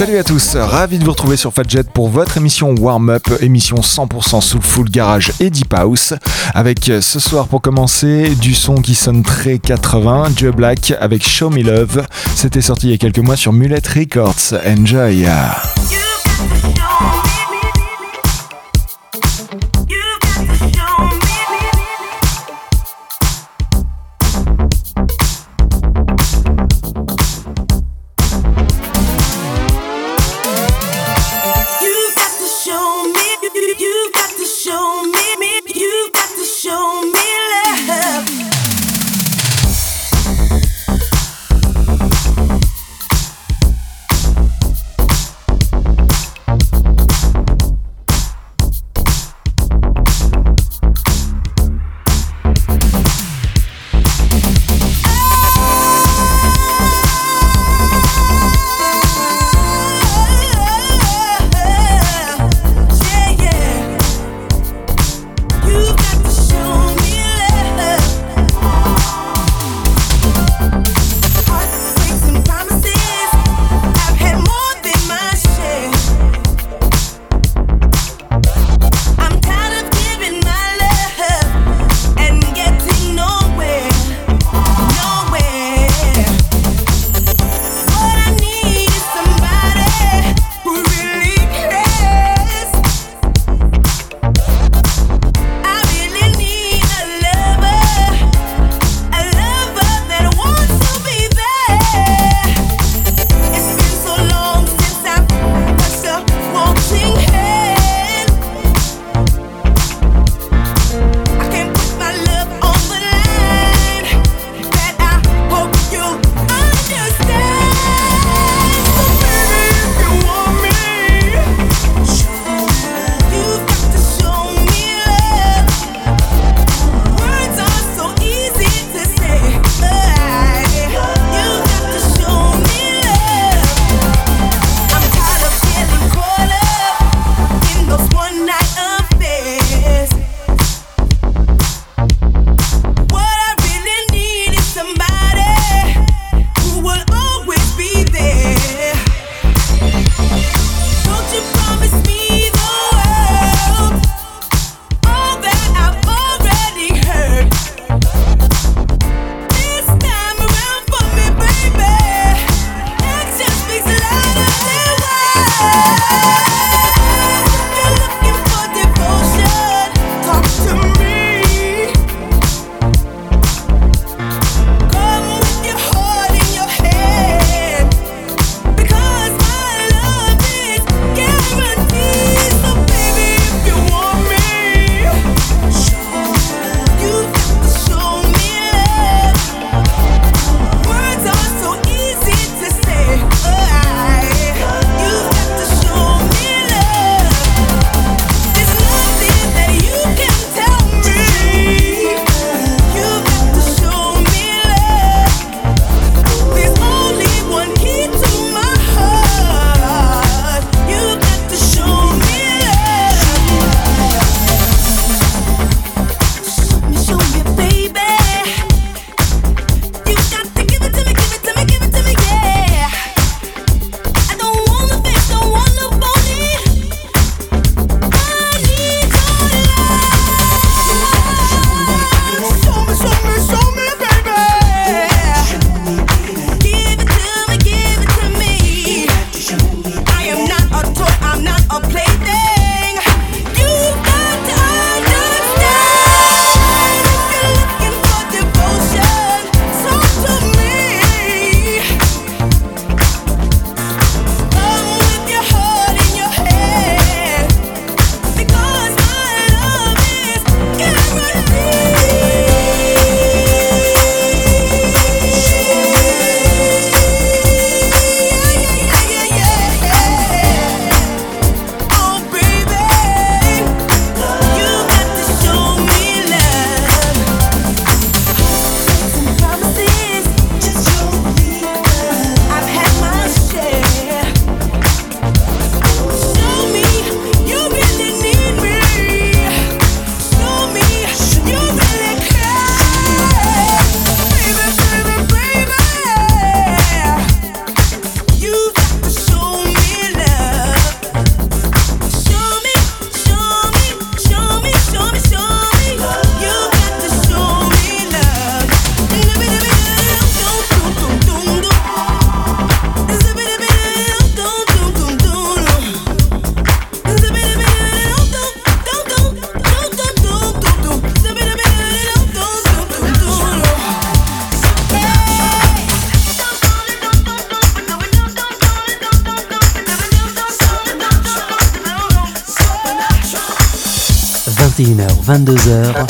Salut à tous, ravi de vous retrouver sur Fadjet pour votre émission Warm Up, émission 100% Soulful Garage et Deep House. Avec euh, ce soir pour commencer du son qui sonne très 80, Joe Black avec Show Me Love. C'était sorti il y a quelques mois sur Mullet Records. Enjoy! 22h,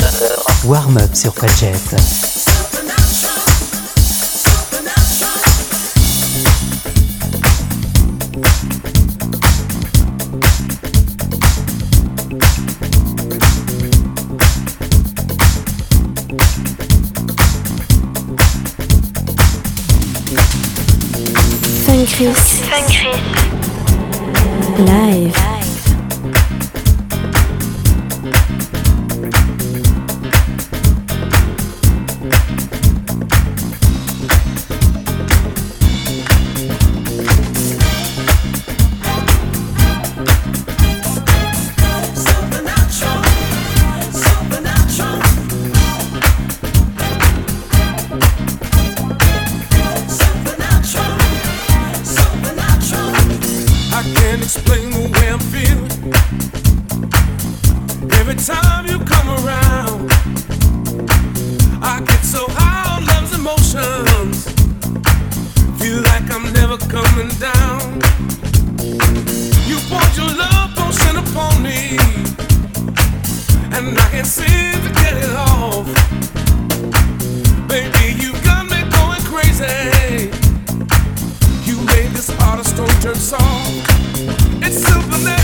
never coming down. You poured your love me, and I can't seem to get it off. Baby, you got me going crazy. You made this heart of stone turn. It's simple.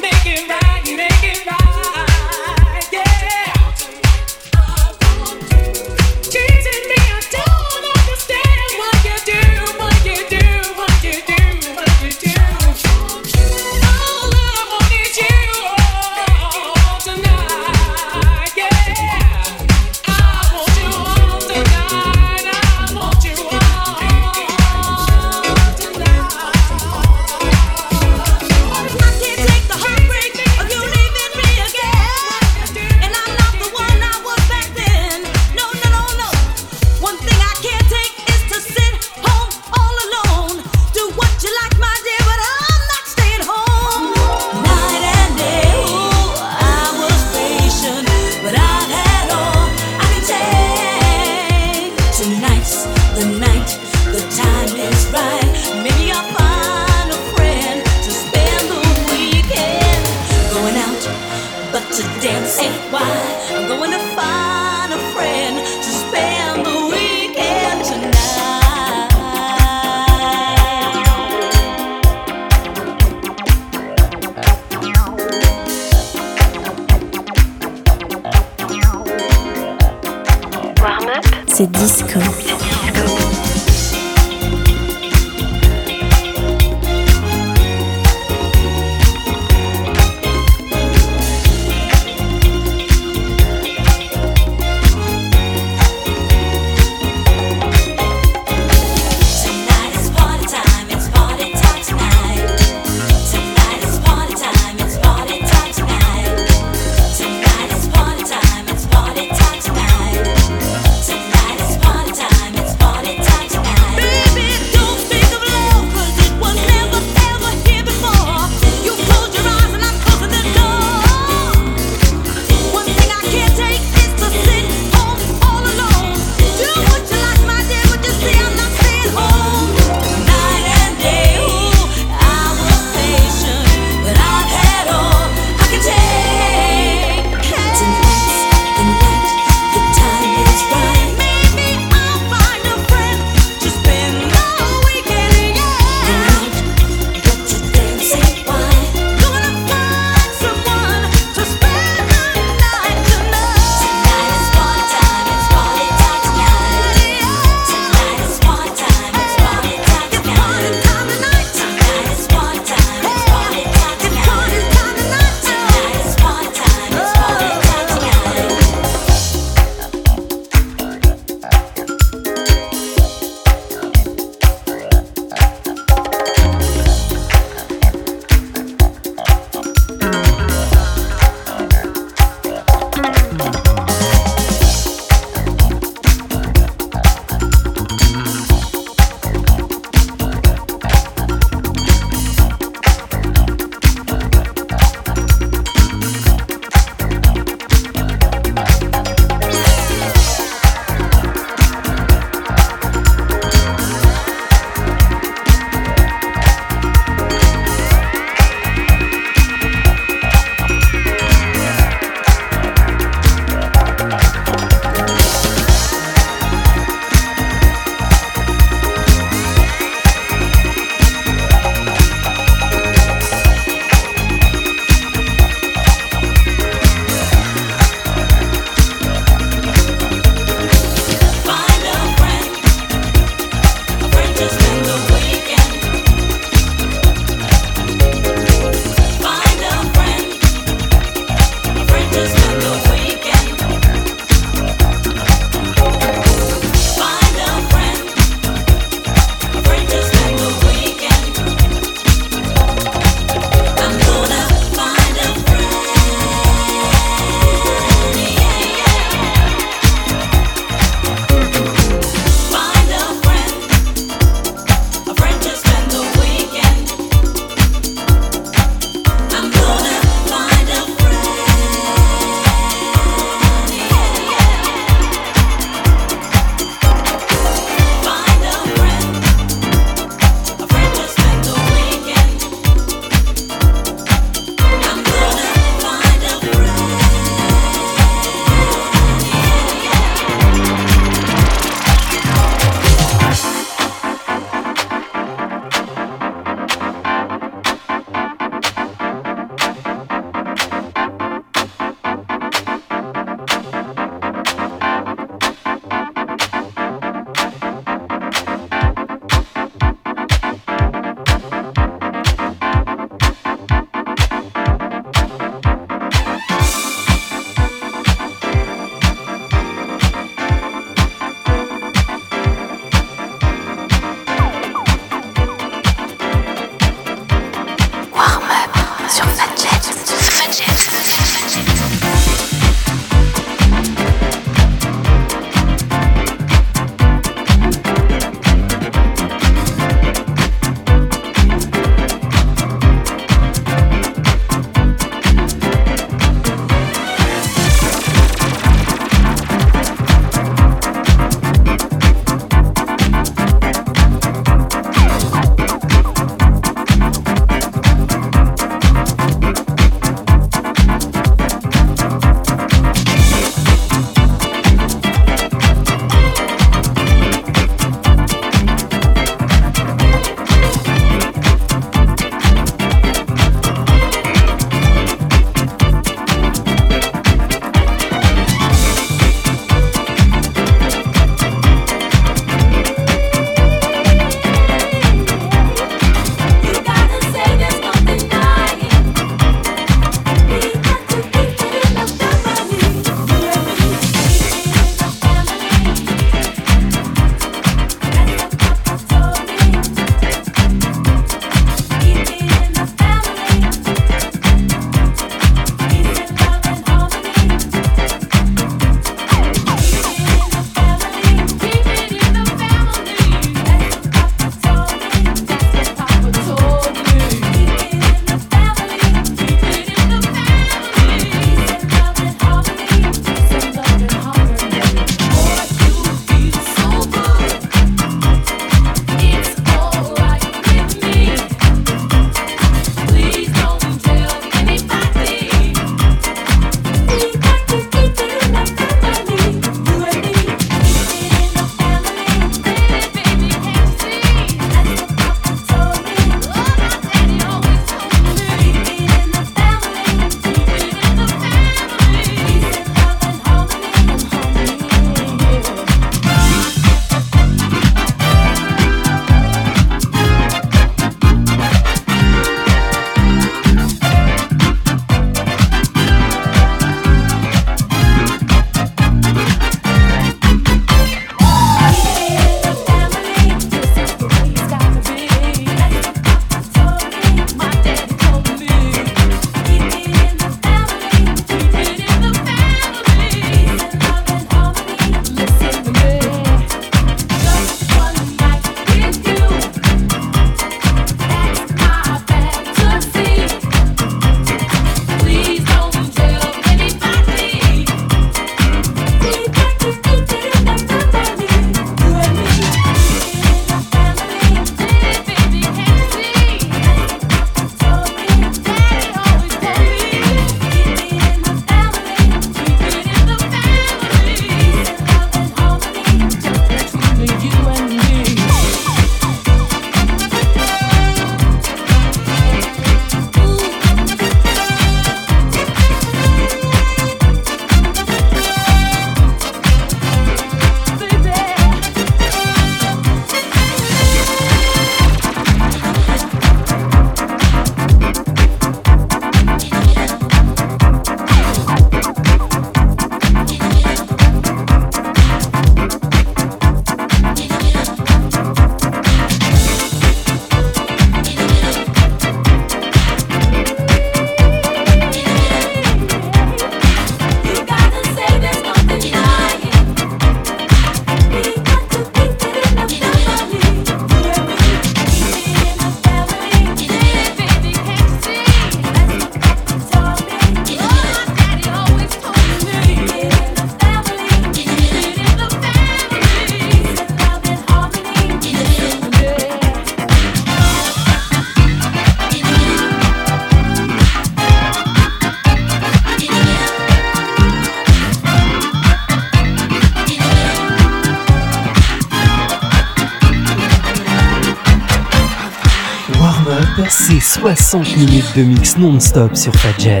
60 minutes de mix non-stop sur Fadjet.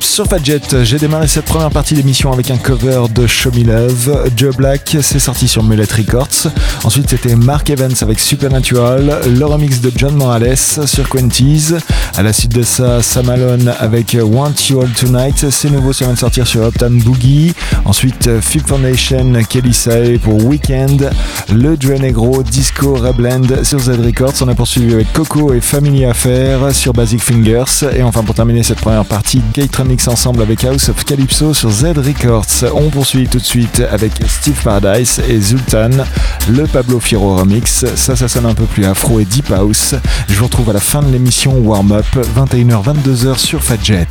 Sur Fadjet. J'ai démarré cette première partie d'émission avec un cover de Show Me Love. Joe Black, c'est sorti sur Mullet Records. Ensuite, c'était Mark Evans avec Supernatural. Le remix de John Morales sur Quenties. À la suite de ça, Sam Alone avec Want You All Tonight. C'est nouveau, ça vient de sortir sur Uptown Boogie. Ensuite, Fib Foundation, Kelly Say pour Weekend. Le Dre Negro, Disco Reblend sur Z Records. On a poursuivi avec Coco et Family Affair sur Basic Fingers. Et enfin, pour terminer cette première partie, Gatronics ensemble avec House of Calypso sur Z Records. On poursuit tout de suite avec Steve Paradise et Zultan, le Pablo Fierro remix. Ça, ça sonne un peu plus afro et deep house. Je vous retrouve à la fin de l'émission Warm Up, 21h-22h sur Fadjet.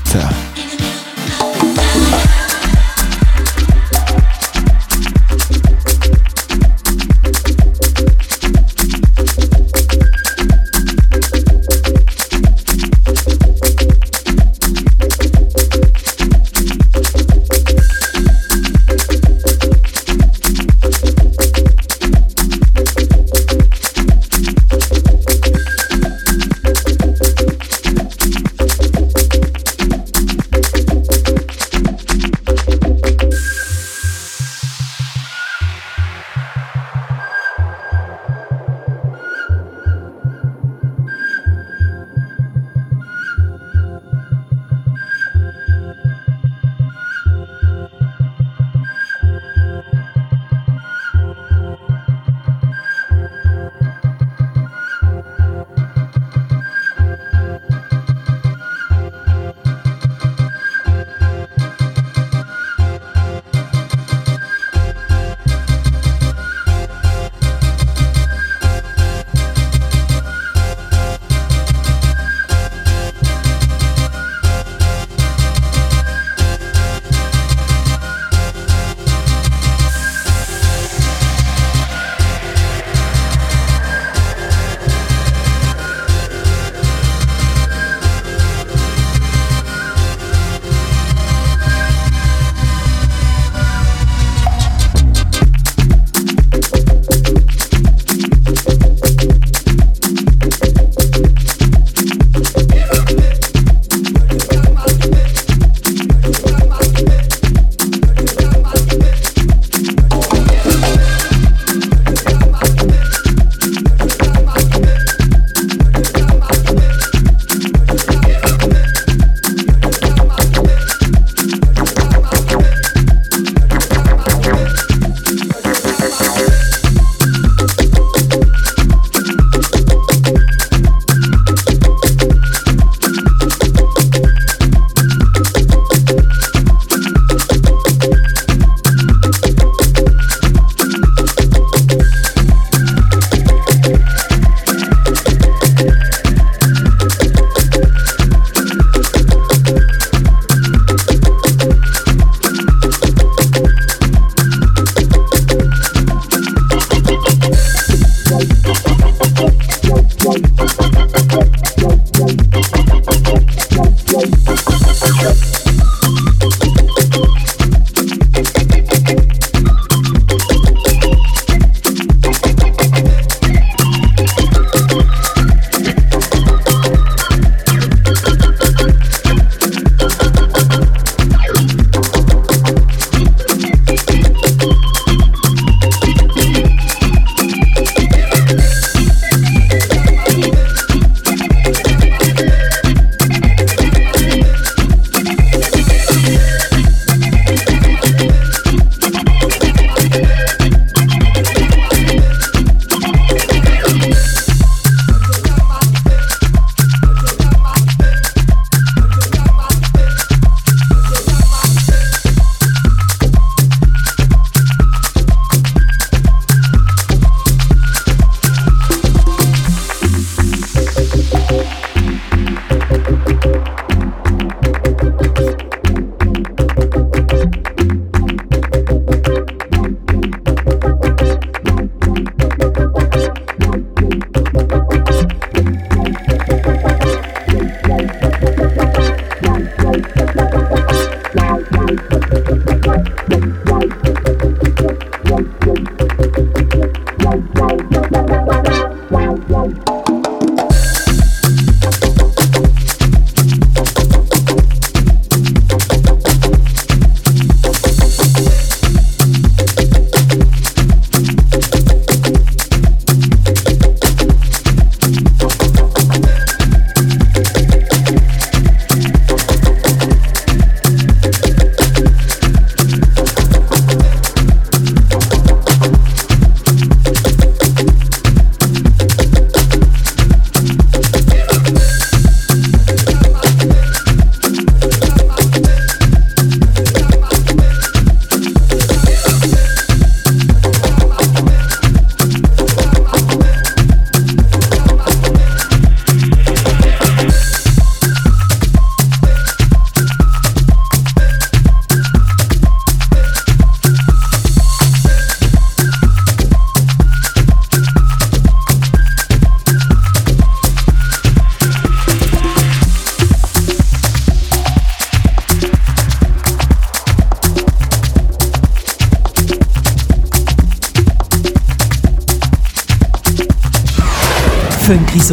Fun Chris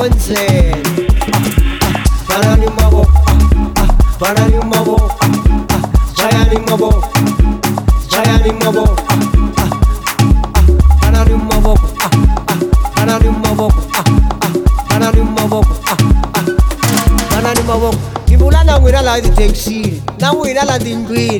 Ponce. Ah, ah, ah, barani mabo, barani mabo, jayani mabo, jayani mabo, barani mabo, barani mabo, barani mabo, barani mabo. Kibulana la di taxi, na ngwirala di green.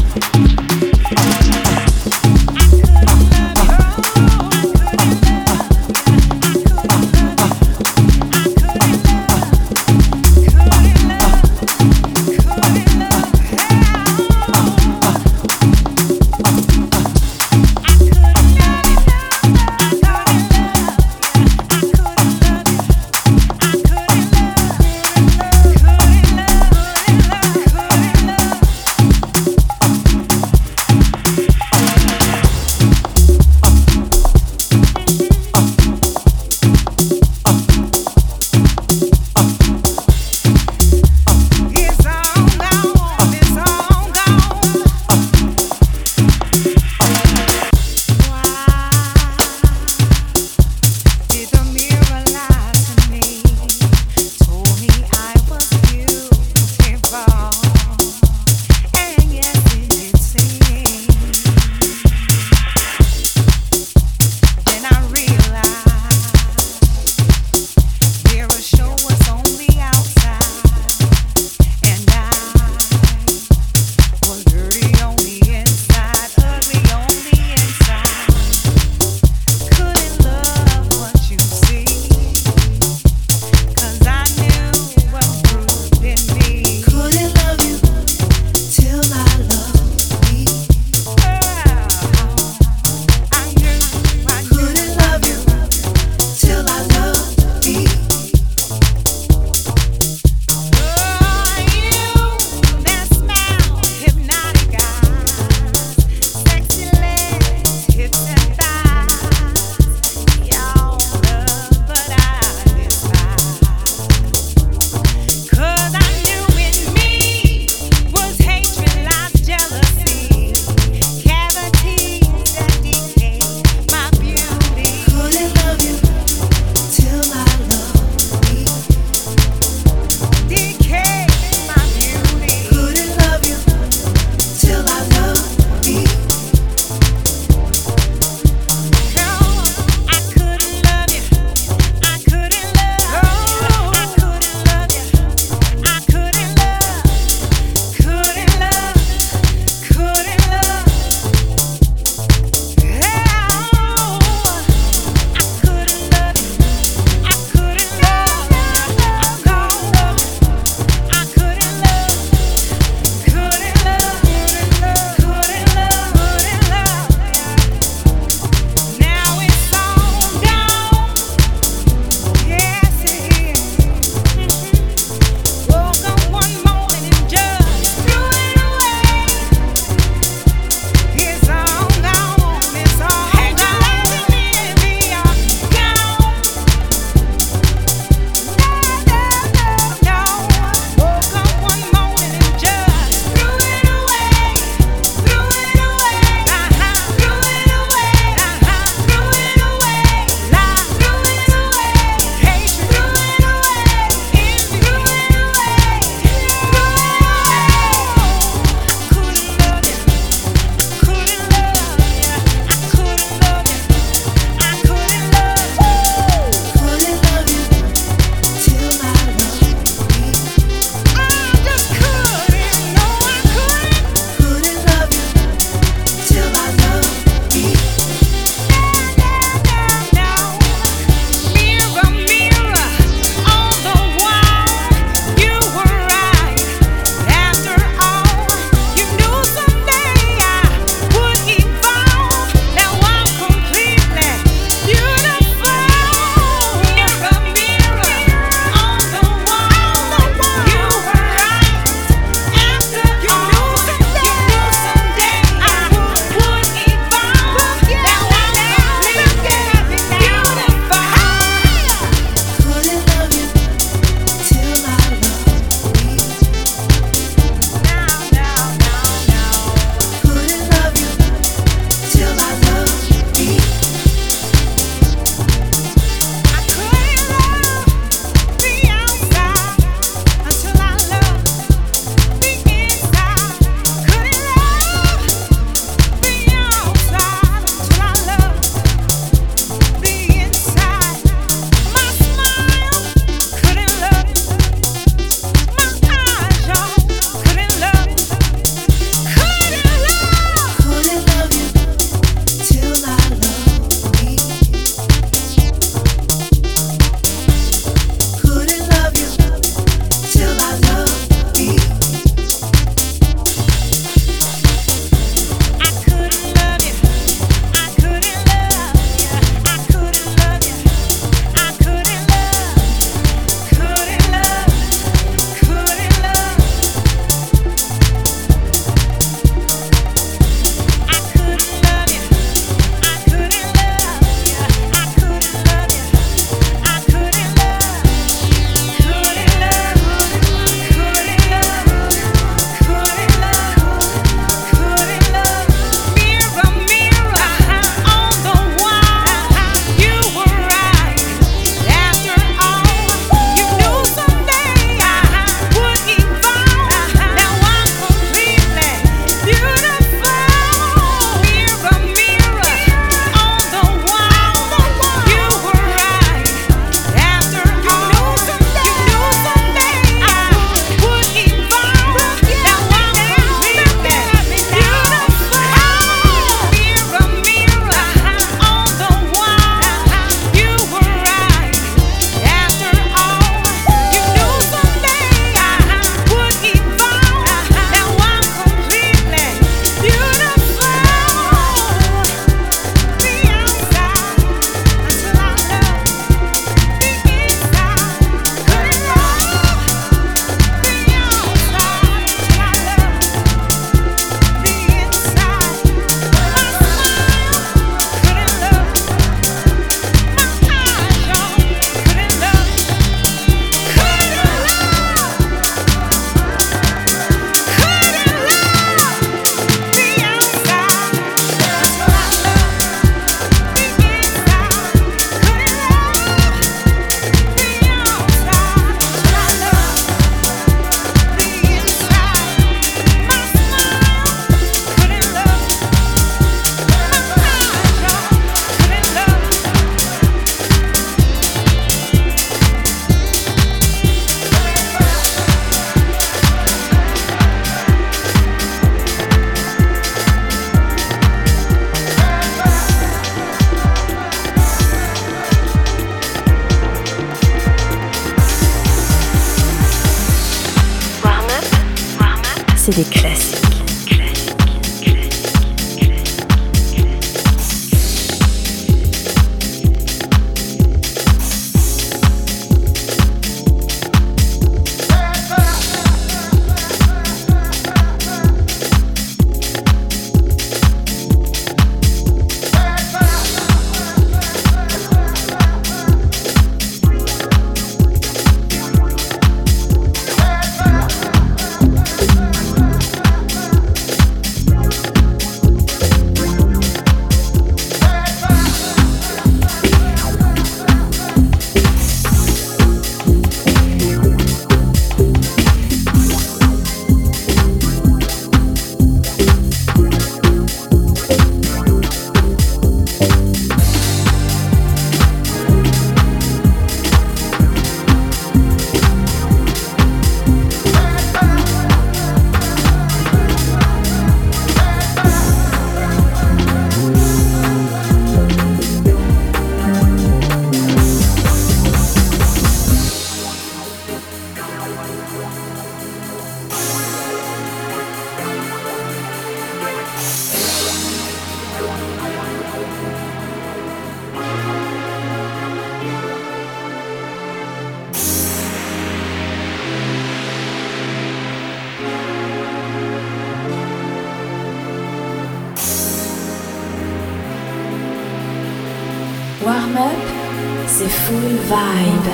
full vibe.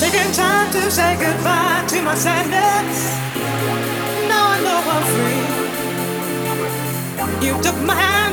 Taking time to say goodbye to my sadness. Now I know I'm free. You took my hand.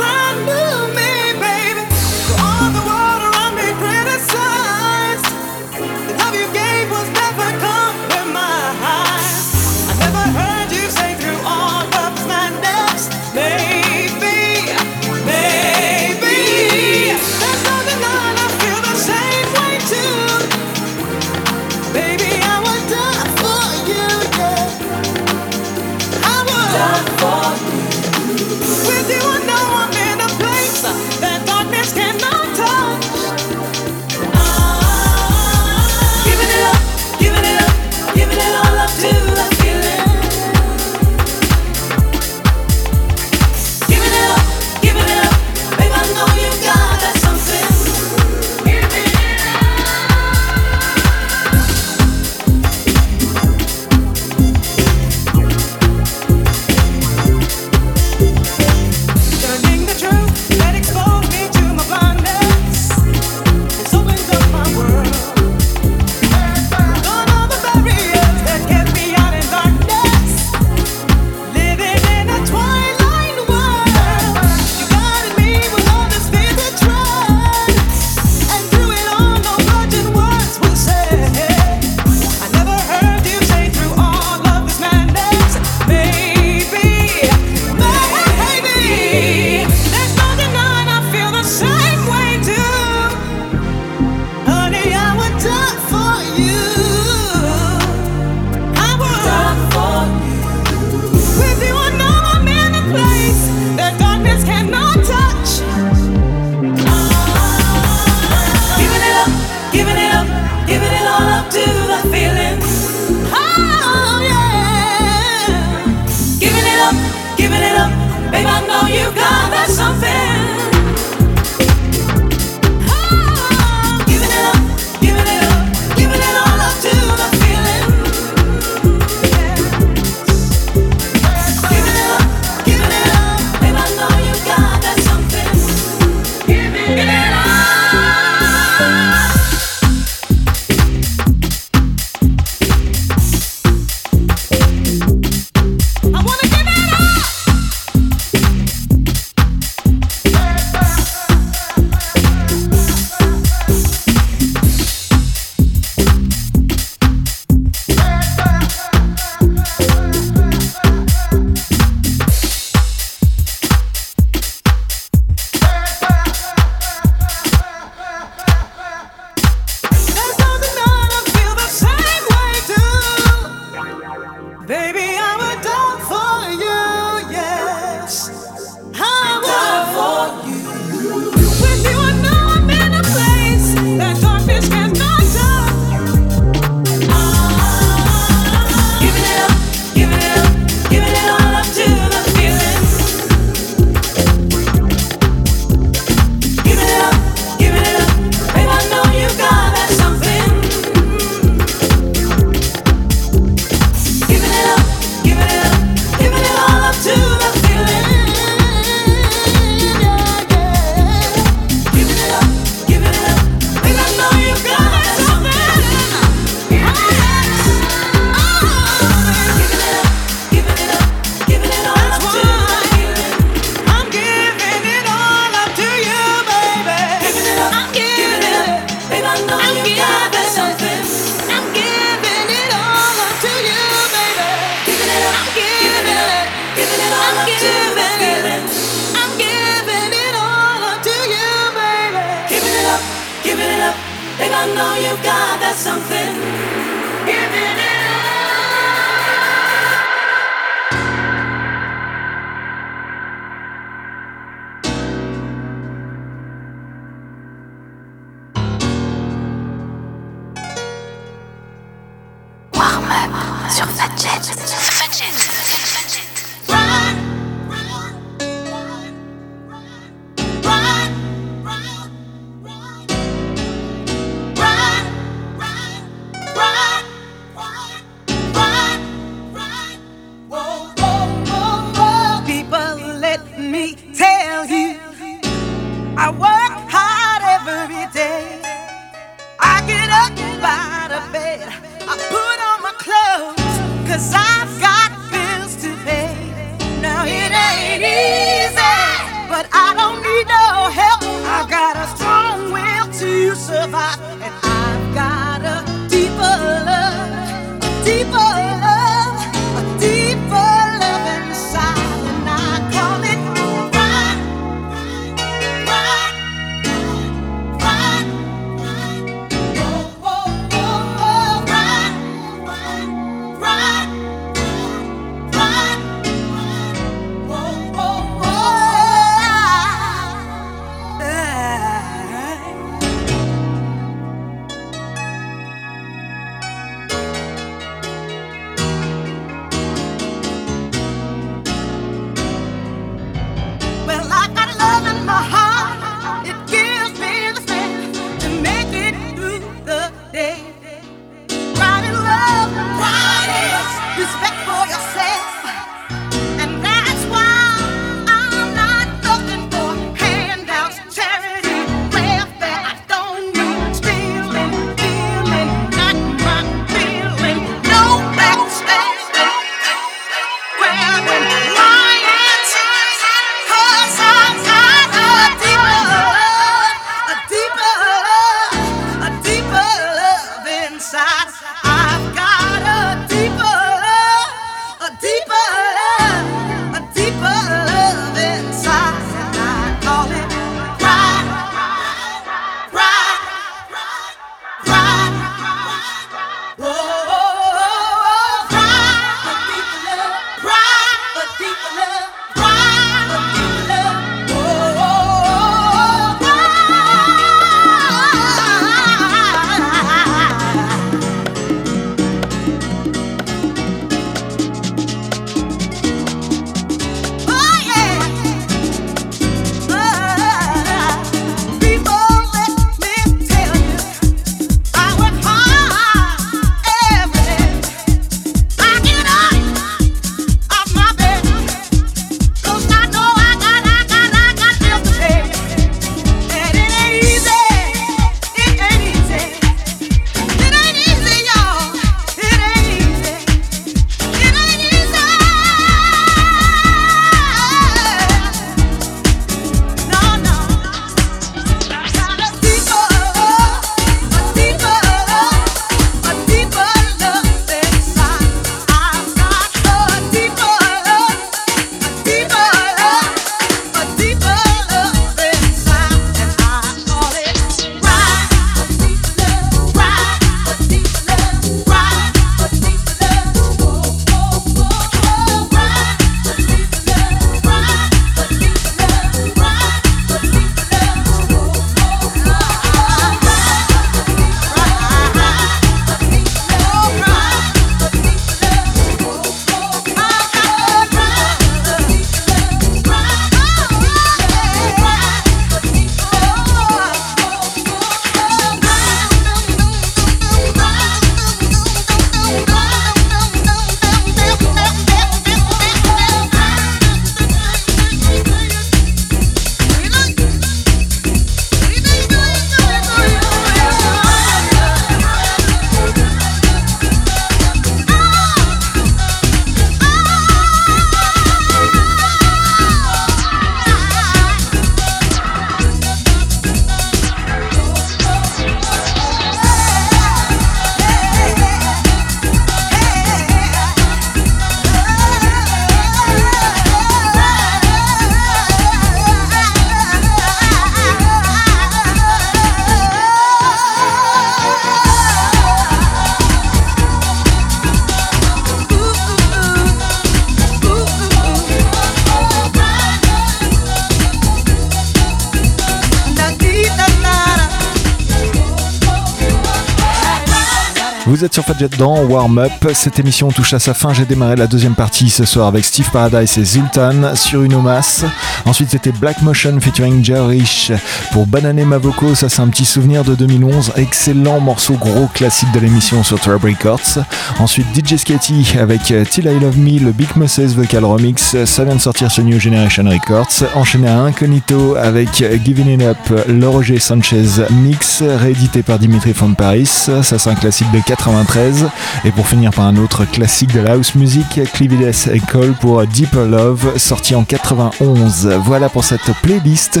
Sur Fadjet dans Warm Up. Cette émission touche à sa fin. J'ai démarré la deuxième partie ce soir avec Steve Paradise et Ziltan sur une Omas. Ensuite, c'était Black Motion featuring Jarish pour Bananer Mavoko. Ça, c'est un petit souvenir de 2011. Excellent morceau, gros classique de l'émission sur Trap Records. Ensuite, DJ Sketty avec Till I Love Me, le Big Moses Vocal Remix. Ça vient de sortir sur New Generation Records. Enchaîné à Incognito avec Giving It Up, le Roger Sanchez Mix, réédité par Dimitri von Paris. Ça, c'est un classique de 93. Et pour finir par un autre classique de la house music, Clivides et Cole pour Deeper Love, sorti en 91. Voilà pour cette playlist.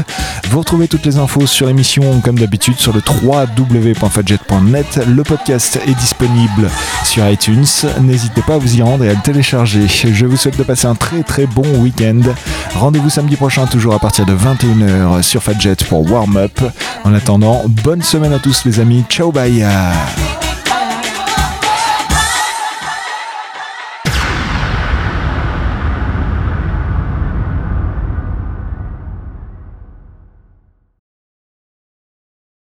Vous retrouvez toutes les infos sur l'émission comme d'habitude sur le www.fadjet.net. Le podcast est disponible sur iTunes. N'hésitez pas à vous y rendre et à le télécharger. Je vous souhaite de passer un très très bon week-end. Rendez-vous samedi prochain, toujours à partir de 21h sur Fadjet pour Warm Up. En attendant, bonne semaine à tous les amis. Ciao, bye.